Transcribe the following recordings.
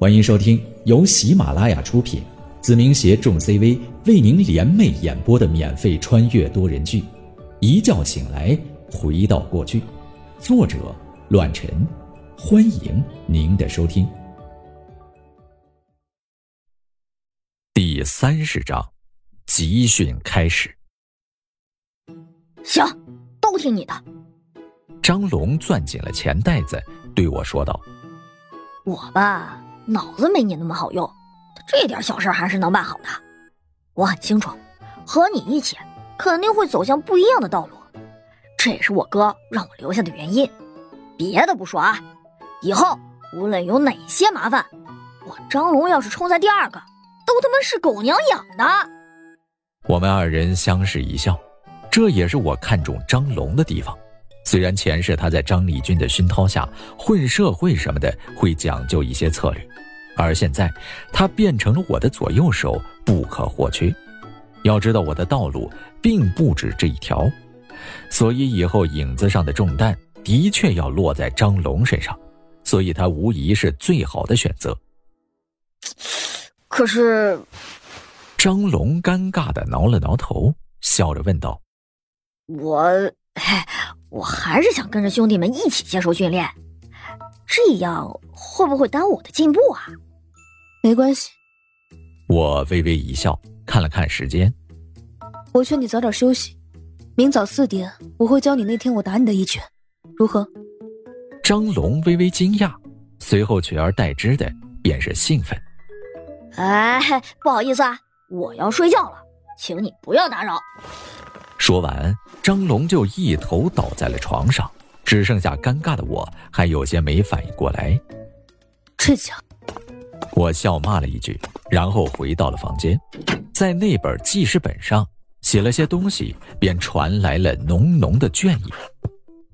欢迎收听由喜马拉雅出品，子明携众 CV 为您联袂演播的免费穿越多人剧《一觉醒来回到过去》，作者：乱臣。欢迎您的收听。第三十章，集训开始。行，都听你的。张龙攥紧了钱袋子，对我说道：“我吧，脑子没你那么好用，这点小事还是能办好的。我很清楚，和你一起肯定会走向不一样的道路，这也是我哥让我留下的原因。别的不说啊。”以后无论有哪些麻烦，我张龙要是冲在第二个，都他妈是狗娘养的。我们二人相视一笑，这也是我看中张龙的地方。虽然前世他在张立军的熏陶下混社会什么的会讲究一些策略，而现在他变成了我的左右手，不可或缺。要知道我的道路并不止这一条，所以以后影子上的重担的确要落在张龙身上。所以，他无疑是最好的选择。可是，张龙尴尬的挠了挠头，笑着问道：“我，我还是想跟着兄弟们一起接受训练，这样会不会耽误我的进步啊？”没关系。我微微一笑，看了看时间。我劝你早点休息，明早四点我会教你那天我打你的一拳，如何？张龙微微惊讶，随后取而代之的便是兴奋。哎，不好意思啊，我要睡觉了，请你不要打扰。说完，张龙就一头倒在了床上，只剩下尴尬的我，还有些没反应过来。这家我笑骂了一句，然后回到了房间，在那本记事本上写了些东西，便传来了浓浓的倦意。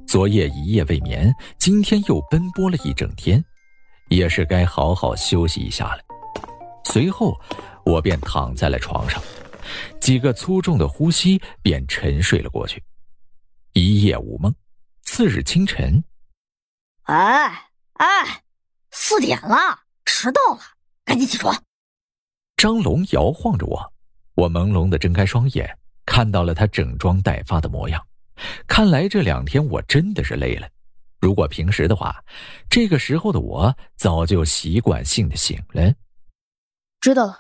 昨夜一夜未眠，今天又奔波了一整天，也是该好好休息一下了。随后，我便躺在了床上，几个粗重的呼吸便沉睡了过去，一夜无梦。次日清晨，哎哎，四点了，迟到了，赶紧起床。张龙摇晃着我，我朦胧的睁开双眼，看到了他整装待发的模样。看来这两天我真的是累了。如果平时的话，这个时候的我早就习惯性的醒了。知道了。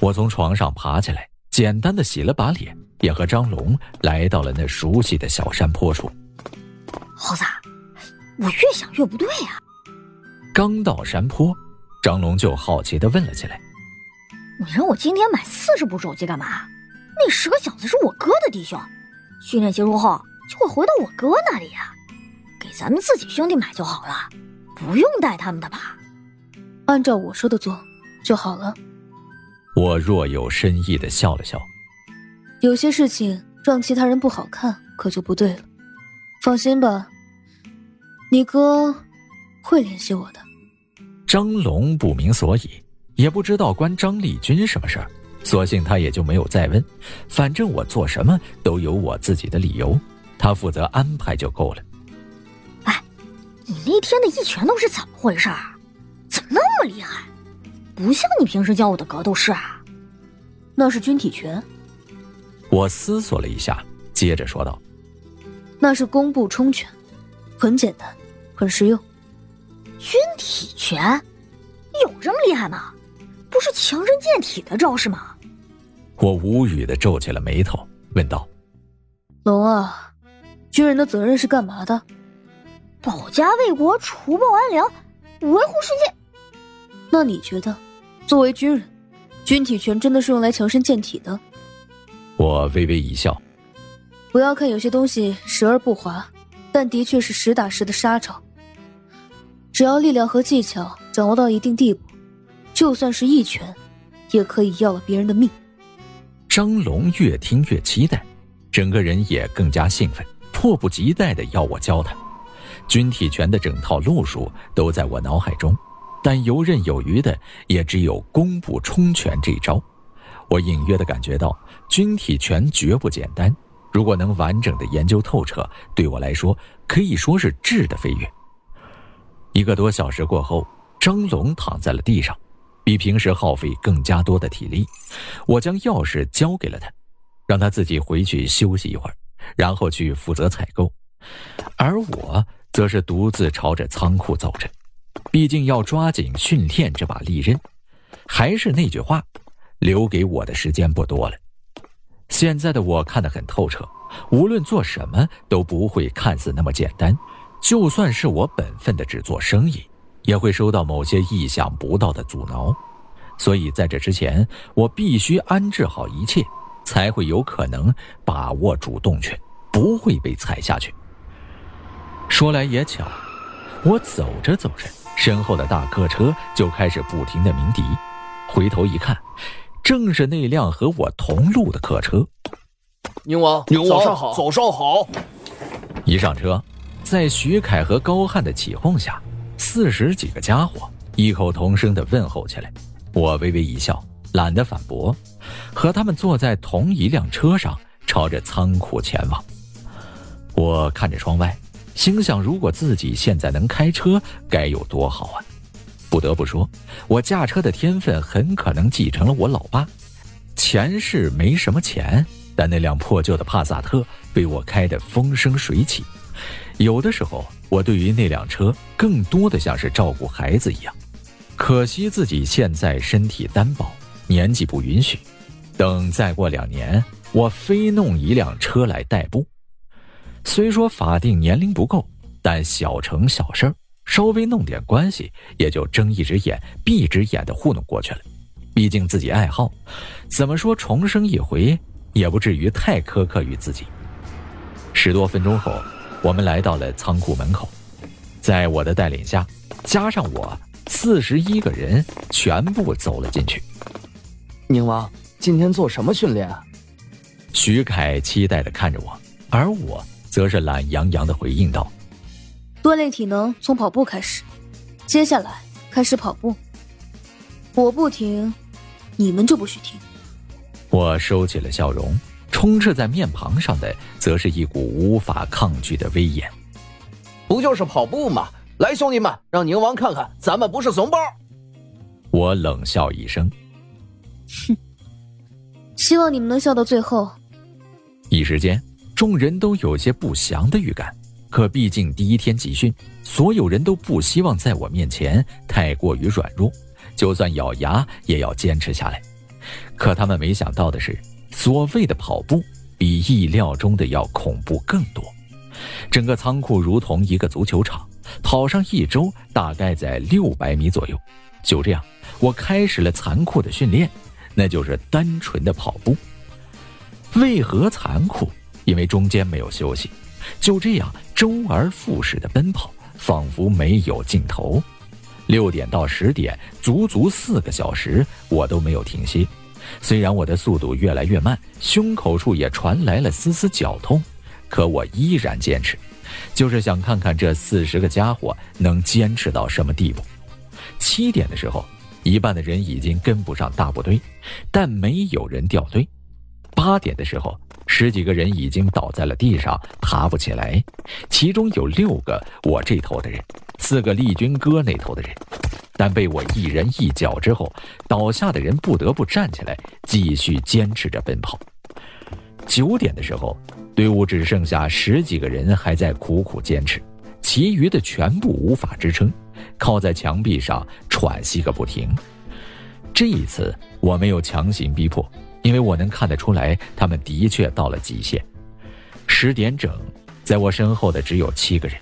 我从床上爬起来，简单的洗了把脸，也和张龙来到了那熟悉的小山坡处。猴子，我越想越不对呀。刚到山坡，张龙就好奇的问了起来：“你让我今天买四十部手机干嘛？那十个小子是我哥的弟兄。”训练结束后就会回到我哥那里呀，给咱们自己兄弟买就好了，不用带他们的吧？按照我说的做就好了。我若有深意的笑了笑。有些事情让其他人不好看，可就不对了。放心吧，你哥会联系我的。张龙不明所以，也不知道关张立军什么事儿。索性他也就没有再问，反正我做什么都有我自己的理由，他负责安排就够了。哎，你那天的一拳都是怎么回事？怎么那么厉害？不像你平时教我的格斗式啊！那是军体拳。我思索了一下，接着说道：“那是弓步冲拳，很简单，很实用。军体拳有这么厉害吗？不是强身健体的招式吗？”我无语的皱起了眉头，问道：“龙啊，军人的责任是干嘛的？保家卫国、除暴安良、维护世界。那你觉得，作为军人，军体拳真的是用来强身健体的？”我微微一笑：“不要看有些东西时而不滑，但的确是实打实的杀招。只要力量和技巧掌握到一定地步，就算是一拳，也可以要了别人的命。”张龙越听越期待，整个人也更加兴奋，迫不及待的要我教他。军体拳的整套路数都在我脑海中，但游刃有余的也只有弓步冲拳这一招。我隐约的感觉到军体拳绝不简单，如果能完整的研究透彻，对我来说可以说是质的飞跃。一个多小时过后，张龙躺在了地上，比平时耗费更加多的体力。我将钥匙交给了他，让他自己回去休息一会儿，然后去负责采购。而我则是独自朝着仓库走着，毕竟要抓紧训练这把利刃。还是那句话，留给我的时间不多了。现在的我看得很透彻，无论做什么都不会看似那么简单。就算是我本分的只做生意，也会收到某些意想不到的阻挠。所以在这之前，我必须安置好一切，才会有可能把握主动权，不会被踩下去。说来也巧，我走着走着，身后的大客车就开始不停的鸣笛。回头一看，正是那辆和我同路的客车。宁王，宁王，早上好，早上好。一上车，在徐凯和高汉的起哄下，四十几个家伙异口同声的问候起来。我微微一笑，懒得反驳，和他们坐在同一辆车上，朝着仓库前往。我看着窗外。心想，如果自己现在能开车，该有多好啊！不得不说，我驾车的天分很可能继承了我老爸。前世没什么钱，但那辆破旧的帕萨特被我开得风生水起。有的时候，我对于那辆车更多的像是照顾孩子一样。可惜自己现在身体单薄，年纪不允许。等再过两年，我非弄一辆车来代步。虽说法定年龄不够，但小成小事儿，稍微弄点关系，也就睁一只眼闭一只眼的糊弄过去了。毕竟自己爱好，怎么说重生一回，也不至于太苛刻于自己。十多分钟后，我们来到了仓库门口，在我的带领下，加上我，四十一个人全部走了进去。宁王，今天做什么训练啊？徐凯期待的看着我，而我。则是懒洋洋的回应道：“锻炼体能从跑步开始，接下来开始跑步。我不停，你们就不许停。”我收起了笑容，充斥在面庞上的则是一股无法抗拒的威严。不就是跑步吗？来，兄弟们，让宁王看看，咱们不是怂包。我冷笑一声：“哼，希望你们能笑到最后。”一时间。众人都有些不祥的预感，可毕竟第一天集训，所有人都不希望在我面前太过于软弱，就算咬牙也要坚持下来。可他们没想到的是，所谓的跑步比意料中的要恐怖更多。整个仓库如同一个足球场，跑上一周大概在六百米左右。就这样，我开始了残酷的训练，那就是单纯的跑步。为何残酷？因为中间没有休息，就这样周而复始的奔跑，仿佛没有尽头。六点到十点，足足四个小时，我都没有停歇。虽然我的速度越来越慢，胸口处也传来了丝丝绞痛，可我依然坚持，就是想看看这四十个家伙能坚持到什么地步。七点的时候，一半的人已经跟不上大部队，但没有人掉队。八点的时候。十几个人已经倒在了地上，爬不起来。其中有六个我这头的人，四个丽君哥那头的人。但被我一人一脚之后，倒下的人不得不站起来，继续坚持着奔跑。九点的时候，队伍只剩下十几个人还在苦苦坚持，其余的全部无法支撑，靠在墙壁上喘息个不停。这一次我没有强行逼迫。因为我能看得出来，他们的确到了极限。十点整，在我身后的只有七个人，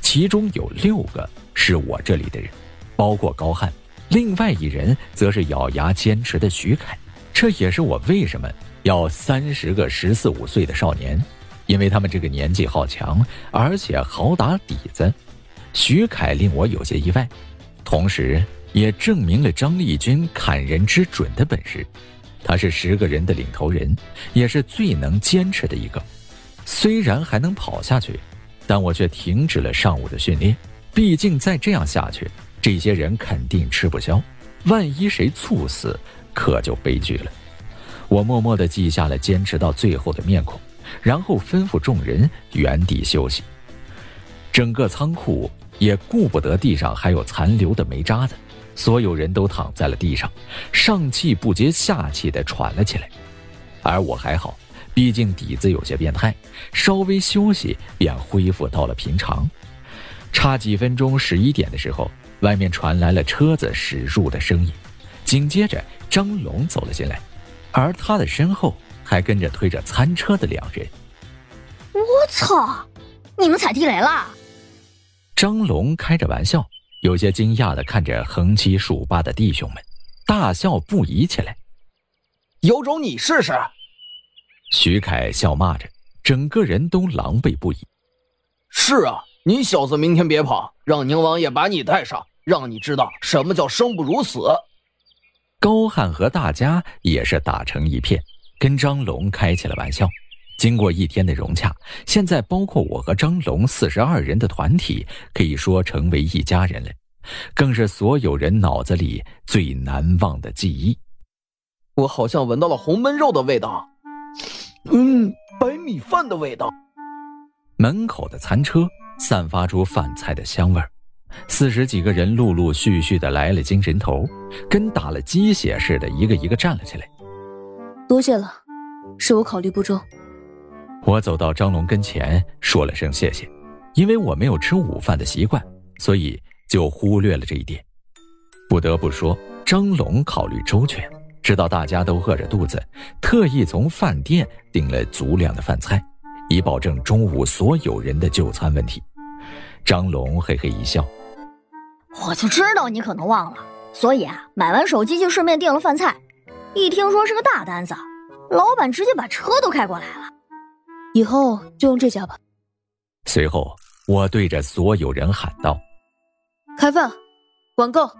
其中有六个是我这里的人，包括高汉，另外一人则是咬牙坚持的徐凯。这也是我为什么要三十个十四五岁的少年，因为他们这个年纪好强，而且好打底子。徐凯令我有些意外，同时也证明了张丽君砍人之准的本事。他是十个人的领头人，也是最能坚持的一个。虽然还能跑下去，但我却停止了上午的训练。毕竟再这样下去，这些人肯定吃不消。万一谁猝死，可就悲剧了。我默默地记下了坚持到最后的面孔，然后吩咐众人原地休息。整个仓库也顾不得地上还有残留的煤渣子，所有人都躺在了地上，上气不接下气的喘了起来。而我还好，毕竟底子有些变态，稍微休息便恢复到了平常。差几分钟，十一点的时候，外面传来了车子驶入的声音，紧接着张龙走了进来，而他的身后还跟着推着餐车的两人。我操！你们踩地雷了？张龙开着玩笑，有些惊讶的看着横七竖八的弟兄们，大笑不已起来。有种你试试！徐凯笑骂着，整个人都狼狈不已。是啊，你小子明天别跑，让宁王爷把你带上，让你知道什么叫生不如死。高汉和大家也是打成一片，跟张龙开起了玩笑。经过一天的融洽，现在包括我和张龙四十二人的团体，可以说成为一家人了，更是所有人脑子里最难忘的记忆。我好像闻到了红焖肉的味道，嗯，白米饭的味道。门口的餐车散发出饭菜的香味儿，四十几个人陆陆续续的来了精神头，跟打了鸡血似的，一个一个站了起来。多谢了，是我考虑不周。我走到张龙跟前，说了声谢谢，因为我没有吃午饭的习惯，所以就忽略了这一点。不得不说，张龙考虑周全，知道大家都饿着肚子，特意从饭店订了足量的饭菜，以保证中午所有人的就餐问题。张龙嘿嘿一笑：“我就知道你可能忘了，所以啊，买完手机就顺便订了饭菜。一听说是个大单子，老板直接把车都开过来了。”以后就用这家吧。随后，我对着所有人喊道：“开饭，管够。”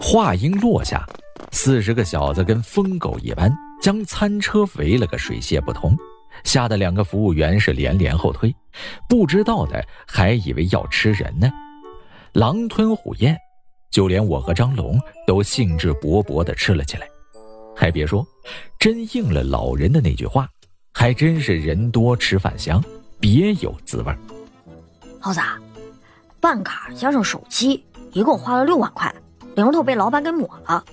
话音落下，四十个小子跟疯狗一般将餐车围了个水泄不通，吓得两个服务员是连连后退。不知道的还以为要吃人呢，狼吞虎咽，就连我和张龙都兴致勃勃地吃了起来。还别说，真应了老人的那句话。还真是人多吃饭香，别有滋味猴子，办卡加上手机，一共花了六万块，零头被老板给抹了。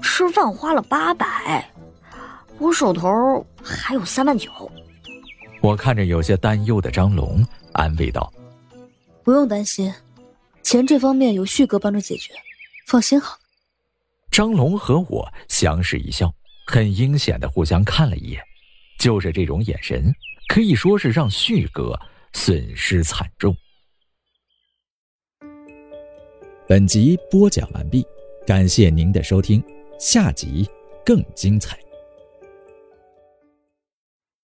吃饭花了八百，我手头还有三万九。我看着有些担忧的张龙，安慰道：“不用担心，钱这方面有旭哥帮着解决，放心好。”张龙和我相视一笑，很阴险的互相看了一眼。就是这种眼神，可以说是让旭哥损失惨重。本集播讲完毕，感谢您的收听，下集更精彩。